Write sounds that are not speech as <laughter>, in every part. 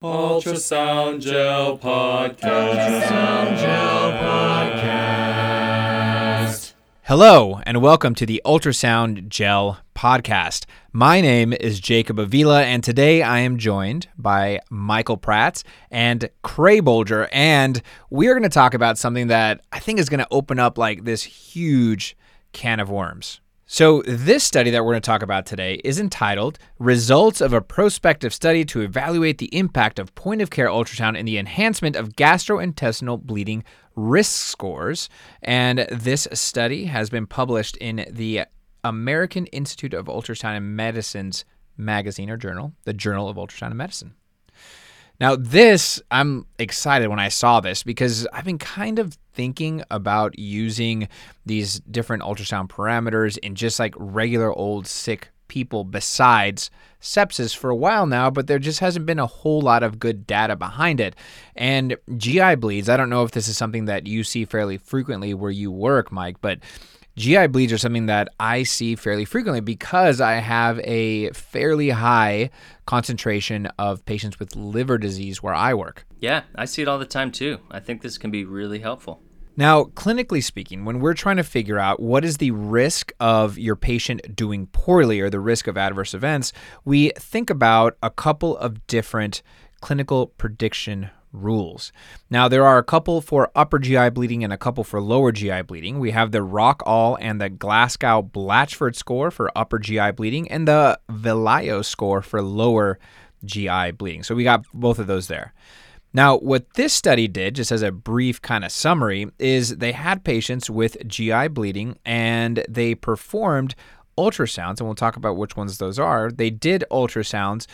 Ultrasound Gel Podcast. Ultrasound Gel Podcast. Hello, and welcome to the Ultrasound Gel Podcast. My name is Jacob Avila, and today I am joined by Michael Prats and Creagh Boulger, and we are going to talk about something that I think is going to open up like this huge can of worms. So, this study that we're going to talk about today is entitled Results of a Prospective Study to Evaluate the Impact of Point of Care Ultrasound in the Enhancement of Gastrointestinal Bleeding Risk Scores. And this study has been published in the American Institute of Ultrasound and Medicine's magazine or journal, the Journal of Ultrasound and Medicine. Now, this, I'm excited when I saw this because I've been kind of thinking about using these different ultrasound parameters in just like regular old sick people besides sepsis for a while now, but there just hasn't been a whole lot of good data behind it. And GI bleeds, I don't know if this is something that you see fairly frequently where you work, Mike, but GI bleeds are something that I see fairly frequently because I have a fairly high concentration of patients with liver disease where I work. Yeah, I see it all the time too. I think this can be really helpful. Now, clinically speaking, when we're trying to figure out what is the risk of your patient doing poorly or the risk of adverse events, we think about a couple of different clinical prediction rules. Now, there are a couple for upper GI bleeding and a couple for lower GI bleeding. We have the Rockall and the Glasgow Blatchford score for upper GI bleeding and the Vallejo score for lower GI bleeding. So we got both of those there. Now, what this study did, just as a brief kind of summary, is they had patients with GI bleeding and they performed ultrasounds, and we'll talk about which ones those are. They did ultrasounds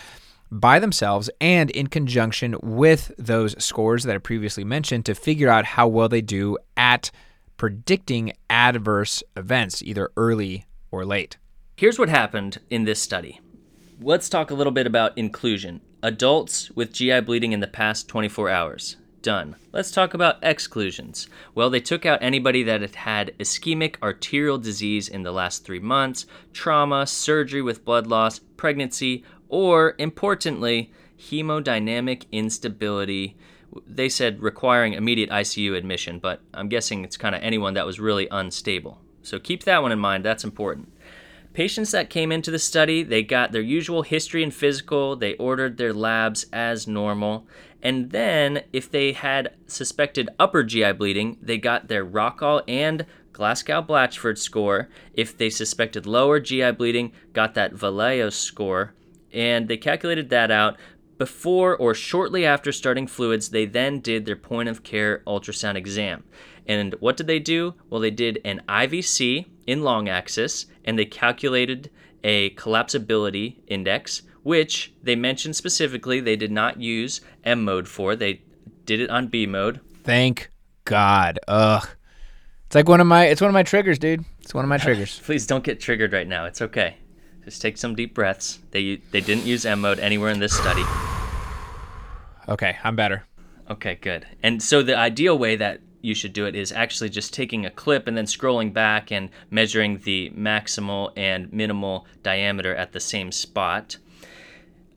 by themselves and in conjunction with those scores that I previously mentioned to figure out how well they do at predicting adverse events, either early or late. Here's what happened in this study. Let's talk a little bit about inclusion. Adults with GI bleeding in the past 24 hours. Done. Let's talk about exclusions. Well, they took out anybody that had had ischemic arterial disease in the last three months, trauma, surgery with blood loss, pregnancy, or importantly, hemodynamic instability. They said requiring immediate ICU admission, but I'm guessing it's kind of anyone that was really unstable. So keep that one in mind, that's important. Patients that came into the study, they got their usual history and physical, they ordered their labs as normal, and then if they had suspected upper GI bleeding, they got their Rockall and Glasgow Blatchford score. If they suspected lower GI bleeding, got that Vallejo score, and they calculated that out before or shortly after starting fluids, they then did their point of care ultrasound exam. And what did they do? Well, they did an IVC in long axis and they calculated a collapsibility index, which they mentioned specifically they did not use M mode for. They did it on B mode. Thank God. Ugh. It's like one of my it's one of my triggers, dude. It's one of my <laughs> triggers. Please don't get triggered right now. It's okay. Just take some deep breaths. They they didn't use M mode anywhere in this study. Okay, I'm better. Okay, good. And so the ideal way that you should do it is actually just taking a clip and then scrolling back and measuring the maximal and minimal diameter at the same spot.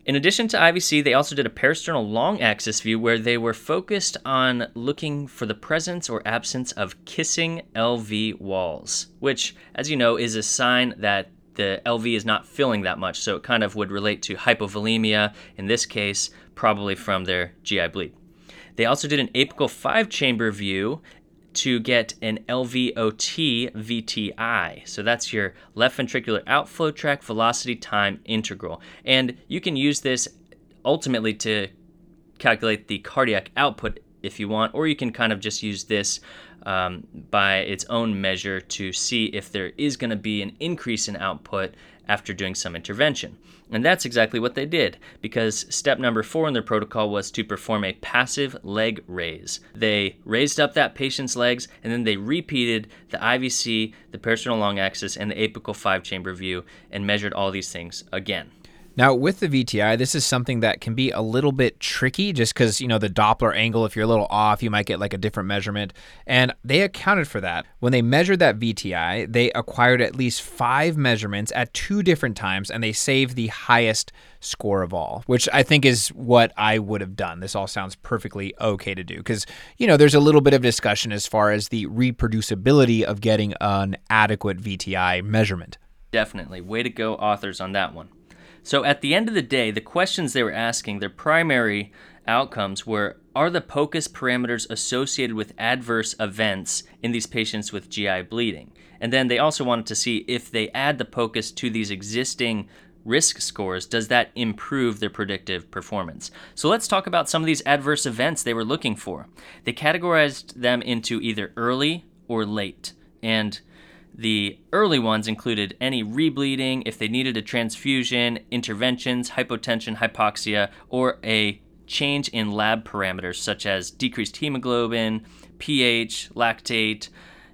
In addition to IVC, they also did a parasternal long axis view where they were focused on looking for the presence or absence of kissing LV walls, which, as you know, is a sign that the LV is not filling that much. So it kind of would relate to hypovolemia, in this case, probably from their GI bleed. They also did an apical five chamber view to get an LVOT VTI. So that's your left ventricular outflow tract velocity time integral. And you can use this ultimately to calculate the cardiac output if you want, or you can kind of just use this um, by its own measure to see if there is going to be an increase in output after doing some intervention. And that's exactly what they did, because step number four in their protocol was to perform a passive leg raise. They raised up that patient's legs and then they repeated the IVC, the parasternal long axis, and the apical five chamber view and measured all these things again. Now, with the VTI, this is something that can be a little bit tricky just because, you know, the Doppler angle, if you're a little off, you might get like a different measurement. And they accounted for that. When they measured that VTI, they acquired at least five measurements at two different times and they saved the highest score of all, which I think is what I would have done. This all sounds perfectly okay to do because, you know, there's a little bit of discussion as far as the reproducibility of getting an adequate VTI measurement. Definitely. Way to go, authors, on that one. So at the end of the day, the questions they were asking, their primary outcomes were Are the POCUS parameters associated with adverse events in these patients with GI bleeding? And then they also wanted to see if they add the POCUS to these existing risk scores, does that improve their predictive performance? So let's talk about some of these adverse events they were looking for. They categorized them into either early or late. And the early ones included any rebleeding, if they needed a transfusion, interventions, hypotension, hypoxia, or a change in lab parameters such as decreased hemoglobin, pH, lactate,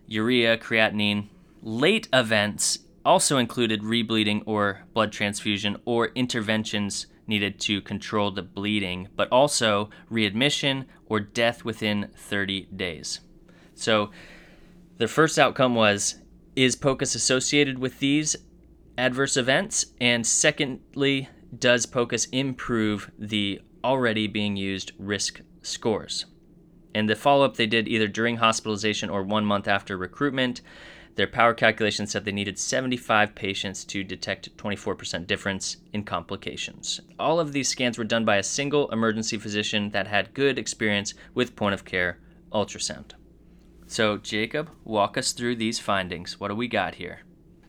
urea, creatinine. Late events also included rebleeding or blood transfusion or interventions needed to control the bleeding, but also readmission or death within 30 days. So the first outcome was is POCUS associated with these adverse events? And secondly, does POCUS improve the already being used risk scores? And the follow up they did either during hospitalization or one month after recruitment. Their power calculation said they needed 75 patients to detect 24% difference in complications. All of these scans were done by a single emergency physician that had good experience with point of care ultrasound. So, Jacob, walk us through these findings. What do we got here?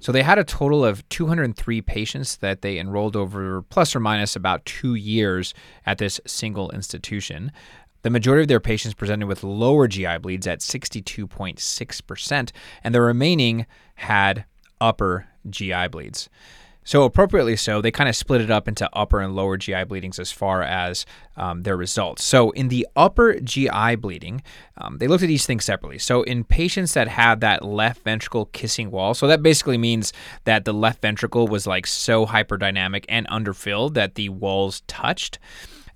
So they had a total of 203 patients that they enrolled over plus or minus about two years at this single institution. The majority of their patients presented with lower GI bleeds at 62.6%, and the remaining had upper GI bleeds. So, appropriately so, they kind of split it up into upper and lower GI bleedings as far as um, their results. So, in the upper GI bleeding, um, they looked at these things separately. So, in patients that had that left ventricle kissing wall, so that basically means that the left ventricle was like so hyperdynamic and underfilled that the walls touched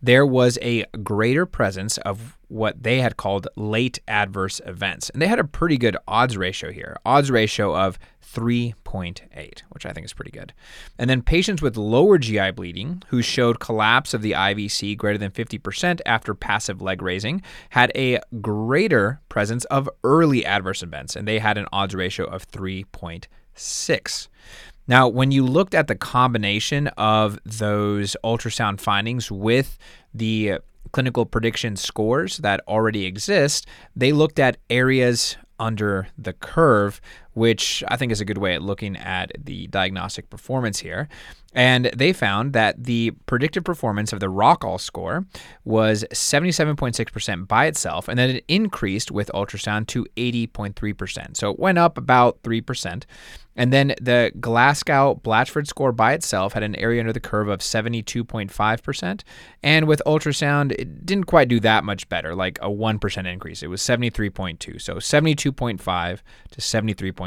there was a greater presence of what they had called late adverse events. And they had a pretty good odds ratio here, odds ratio of 3.8, which I think is pretty good. And then patients with lower GI bleeding who showed collapse of the IVC greater than 50% after passive leg raising had a greater presence of early adverse events, and they had an odds ratio of 3.6. Now, when you looked at the combination of those ultrasound findings with the clinical prediction scores that already exist, they looked at areas under the curve, which I think is a good way at looking at the diagnostic performance here. And they found that the predictive performance of the Rockall score was 77.6% by itself, and then it increased with ultrasound to 80.3%. So it went up about 3%. And then the Glasgow Blatchford score by itself had an area under the curve of 72.5%. And with ultrasound, it didn't quite do that much better, like a 1% increase. It was 73.2. So 72.5 to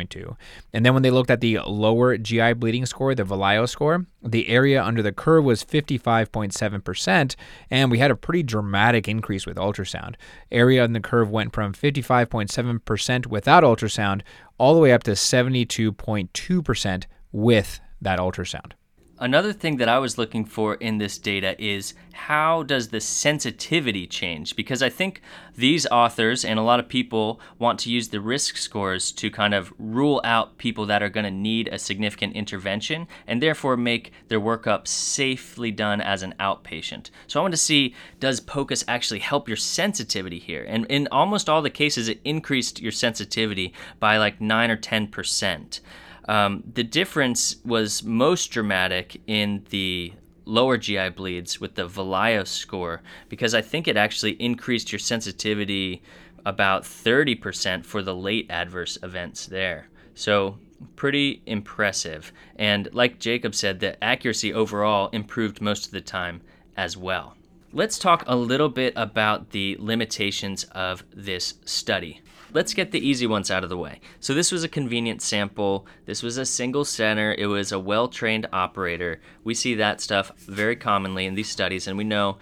73.2. And then when they looked at the lower GI bleeding score, the Valio score, the area under the curve was 55.7%, and we had a pretty dramatic increase with ultrasound. Area on the curve went from 55.7% without ultrasound all the way up to 72.2% with that ultrasound. Another thing that I was looking for in this data is how does the sensitivity change? Because I think these authors and a lot of people want to use the risk scores to kind of rule out people that are going to need a significant intervention and therefore make their workup safely done as an outpatient. So I want to see does POCUS actually help your sensitivity here? And in almost all the cases, it increased your sensitivity by like 9 or 10%. Um, the difference was most dramatic in the lower GI bleeds with the Valio score because I think it actually increased your sensitivity about 30% for the late adverse events there. So, pretty impressive. And like Jacob said, the accuracy overall improved most of the time as well. Let's talk a little bit about the limitations of this study. Let's get the easy ones out of the way. So, this was a convenient sample. This was a single center. It was a well trained operator. We see that stuff very commonly in these studies, and we know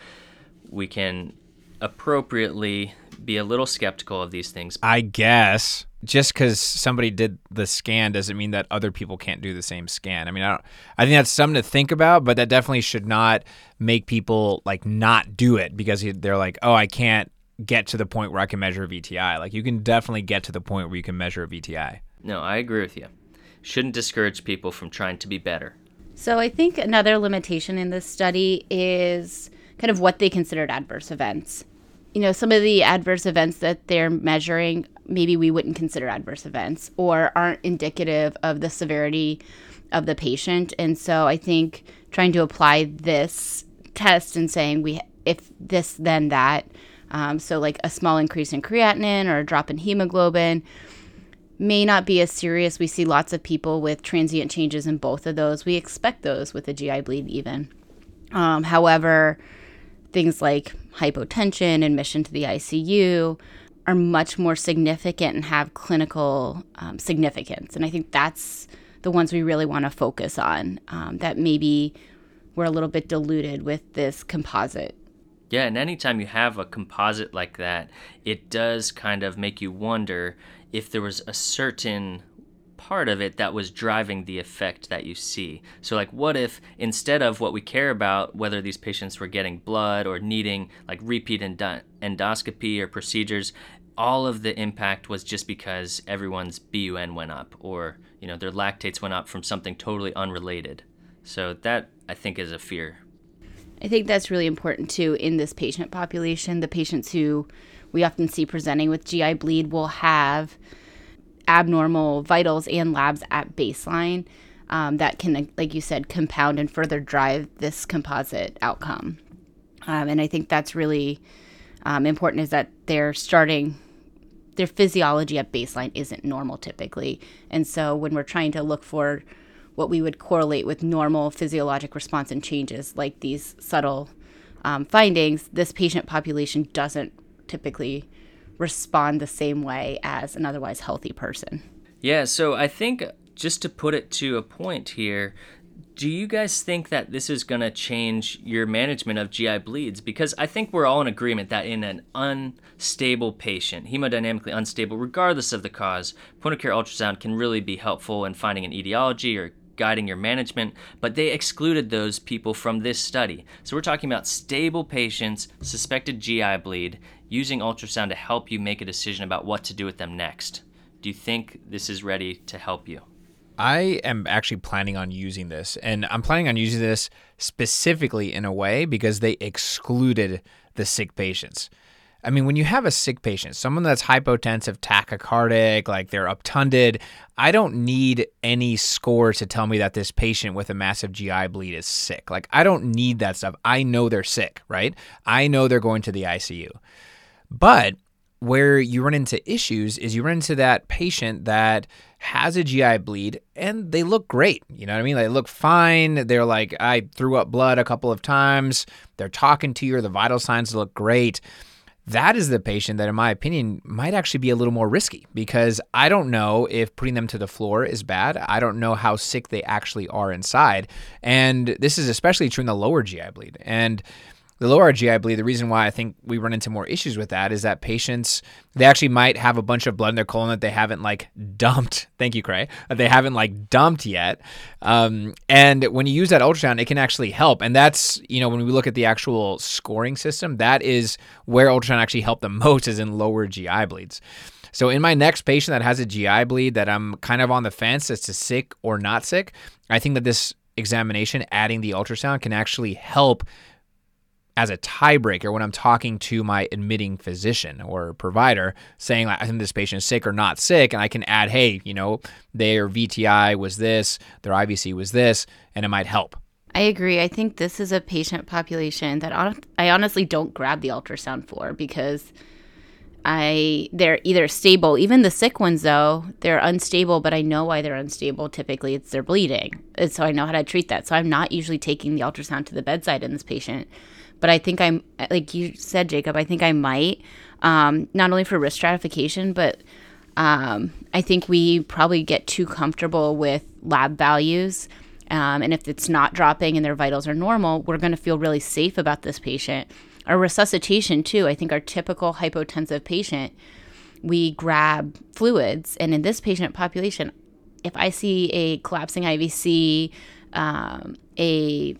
we can appropriately be a little skeptical of these things. I guess just because somebody did the scan doesn't mean that other people can't do the same scan. I mean, I don't. I think that's something to think about, but that definitely should not make people like not do it because they're like, oh, I can't get to the point where I can measure a VTI. Like you can definitely get to the point where you can measure a VTI. No, I agree with you. Shouldn't discourage people from trying to be better. So I think another limitation in this study is kind of what they considered adverse events. You know, some of the adverse events that they're measuring, maybe we wouldn't consider adverse events or aren't indicative of the severity of the patient. And so I think trying to apply this test and saying we if this then that um, so, like a small increase in creatinine or a drop in hemoglobin may not be as serious. We see lots of people with transient changes in both of those. We expect those with a GI bleed, even. Um, however, things like hypotension, admission to the ICU are much more significant and have clinical um, significance. And I think that's the ones we really want to focus on um, that maybe we're a little bit diluted with this composite yeah, and anytime you have a composite like that, it does kind of make you wonder if there was a certain part of it that was driving the effect that you see. So, like, what if instead of what we care about, whether these patients were getting blood or needing like repeat endo- endoscopy or procedures, all of the impact was just because everyone's BUN went up or, you know, their lactates went up from something totally unrelated. So, that I think is a fear I think that's really important too in this patient population. The patients who we often see presenting with GI bleed will have abnormal vitals and labs at baseline um, that can, like you said, compound and further drive this composite outcome. Um, and I think that's really um, important is that they're starting their physiology at baseline isn't normal typically. And so when we're trying to look for what we would correlate with normal physiologic response and changes, like these subtle um, findings, this patient population doesn't typically respond the same way as an otherwise healthy person. Yeah, so I think just to put it to a point here, do you guys think that this is going to change your management of GI bleeds? Because I think we're all in agreement that in an unstable patient, hemodynamically unstable, regardless of the cause, point of care ultrasound can really be helpful in finding an etiology or guiding your management, but they excluded those people from this study. So we're talking about stable patients, suspected GI bleed, using ultrasound to help you make a decision about what to do with them next. Do you think this is ready to help you? I am actually planning on using this, and I'm planning on using this specifically in a way because they excluded the sick patients. I mean, when you have a sick patient, someone that's hypotensive, tachycardic, like they're obtunded, I don't need any score to tell me that this patient with a massive GI bleed is sick. Like, I don't need that stuff. I know they're sick, right? I know they're going to the ICU. But where you run into issues is you run into that patient that has a GI bleed and they look great. You know what I mean? They look fine. They're like, I threw up blood a couple of times. They're talking to you, the vital signs look great that is the patient that, in my opinion, might actually be a little more risky because I don't know if putting them to the floor is bad. I don't know how sick they actually are inside. And this is especially true in the lower GI bleed. And the lower GI bleed, the reason why I think we run into more issues with that is that patients they actually might have a bunch of blood in their colon that they haven't like dumped. <laughs> Thank you, Creagh. They haven't like dumped yet. Um, and when you use that ultrasound, it can actually help. And that's you know when we look at the actual scoring system, that is where ultrasound actually helped the <laughs> most is in lower GI bleeds. So in my next patient that has a GI bleed that I'm kind of on the fence as to sick or not sick, I think that this examination, adding the ultrasound, can actually help as a tiebreaker when I'm talking to my admitting physician or provider saying, I think this patient is sick or not sick. And I can add, hey, you know, their VTI was this, their IVC was this, and it might help. I agree. I think this is a patient population that I honestly don't grab the ultrasound for because I they're either stable. Even the sick ones though, they're unstable, but I know why they're unstable. Typically, it's they're bleeding, and so I know how to treat that. So I'm not usually taking the ultrasound to the bedside in this patient but I think I'm like you said, Jacob. I think I might um, not only for risk stratification, but um, I think we probably get too comfortable with lab values. Um, and if it's not dropping and their vitals are normal, we're going to feel really safe about this patient. Our resuscitation, too, I think our typical hypotensive patient, we grab fluids. And in this patient population, if I see a collapsing IVC, um, a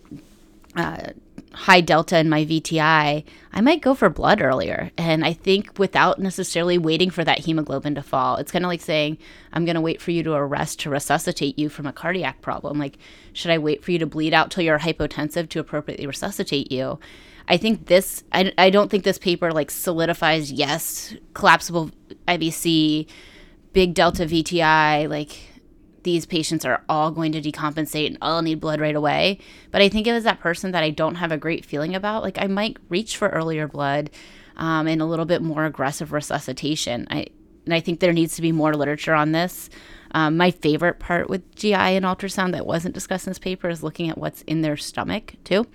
uh, high delta in my VTI, I might go for blood earlier. And I think without necessarily waiting for that hemoglobin to fall, it's kind of like saying, I'm going to wait for you to arrest to resuscitate you from a cardiac problem. Like, should I wait for you to bleed out till you're hypotensive to appropriately resuscitate you? I think this, I, I don't think this paper like solidifies, yes, collapsible IVC, big delta VTI, like these patients are all going to decompensate and all need blood right away. But I think it was that person that I don't have a great feeling about. Like I might reach for earlier blood um, and a little bit more aggressive resuscitation. I and I think there needs to be more literature on this. Um, my favorite part with GI and ultrasound that wasn't discussed in this paper is looking at what's in their stomach too.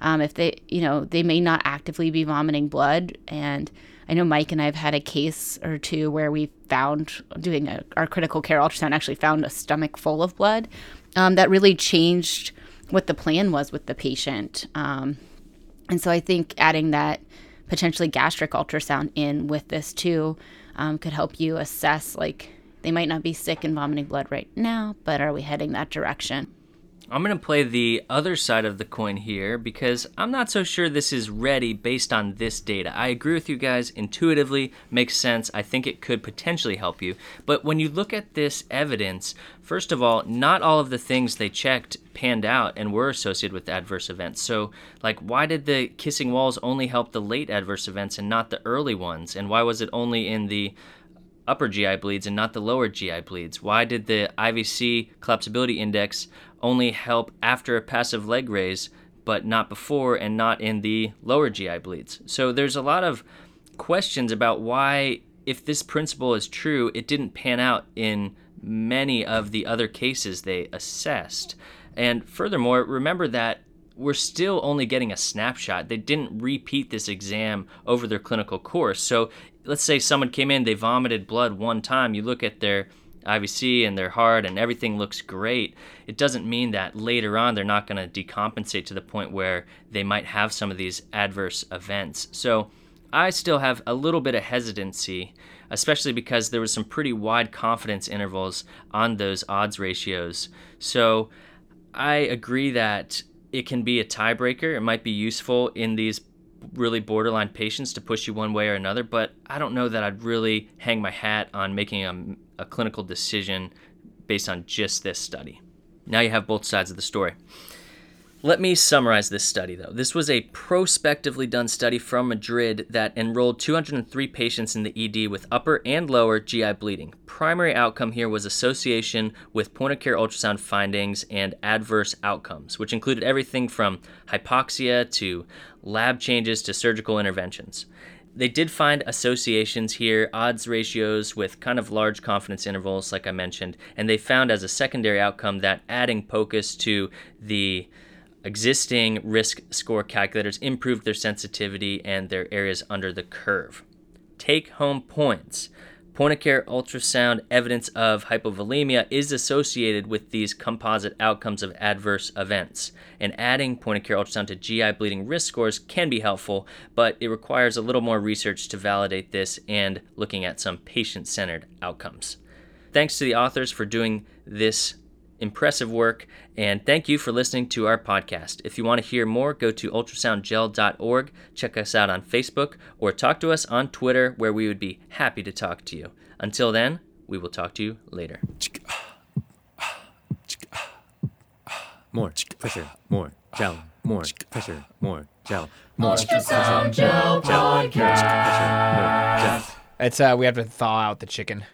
Um, if they, you know, they may not actively be vomiting blood and I know Mike and I have had a case or two where we found doing a, our critical care ultrasound actually found a stomach full of blood. Um, that really changed what the plan was with the patient. Um, and so I think adding that potentially gastric ultrasound in with this too um, could help you assess like they might not be sick and vomiting blood right now, but are we heading that direction? I'm going to play the other side of the coin here because I'm not so sure this is ready based on this data. I agree with you guys, intuitively makes sense. I think it could potentially help you. But when you look at this evidence, first of all, not all of the things they checked panned out and were associated with adverse events. So, like, why did the kissing walls only help the late adverse events and not the early ones? And why was it only in the upper GI bleeds and not the lower GI bleeds? Why did the IVC collapsibility index only help after a passive leg raise, but not before and not in the lower GI bleeds. So there's a lot of questions about why, if this principle is true, it didn't pan out in many of the other cases they assessed. And furthermore, remember that we're still only getting a snapshot. They didn't repeat this exam over their clinical course. So let's say someone came in, they vomited blood one time, you look at their IVC and their heart and everything looks great, it doesn't mean that later on they're not going to decompensate to the point where they might have some of these adverse events. So I still have a little bit of hesitancy, especially because there was some pretty wide confidence intervals on those odds ratios. So I agree that it can be a tiebreaker. It might be useful in these really borderline patients to push you one way or another, but I don't know that I'd really hang my hat on making a, a clinical decision based on just this study. Now you have both sides of the story. Let me summarize this study, though. This was a prospectively done study from Madrid that enrolled 203 patients in the ED with upper and lower GI bleeding. Primary outcome here was association with point of care ultrasound findings and adverse outcomes, which included everything from hypoxia to lab changes to surgical interventions. They did find associations here, odds ratios with kind of large confidence intervals, like I mentioned, and they found as a secondary outcome that adding POCUS to the existing risk score calculators improved their sensitivity and their areas under the curve. Take home points. Point of care ultrasound evidence of hypovolemia is associated with these composite outcomes of adverse events. And adding point of care ultrasound to GI bleeding risk scores can be helpful, but it requires a little more research to validate this and looking at some patient centered outcomes. Thanks to the authors for doing this impressive work, and thank you for listening to our podcast. If you want to hear more, go to ultrasoundgel.org, check us out on Facebook, or talk to us on Twitter, where we would be happy to talk to you. Until then, we will talk to you later. More. Pressure, more. Gel, more. Pressure, more. Gel, more. Ultrasound gel podcast. It's uh, we have to thaw out the chicken.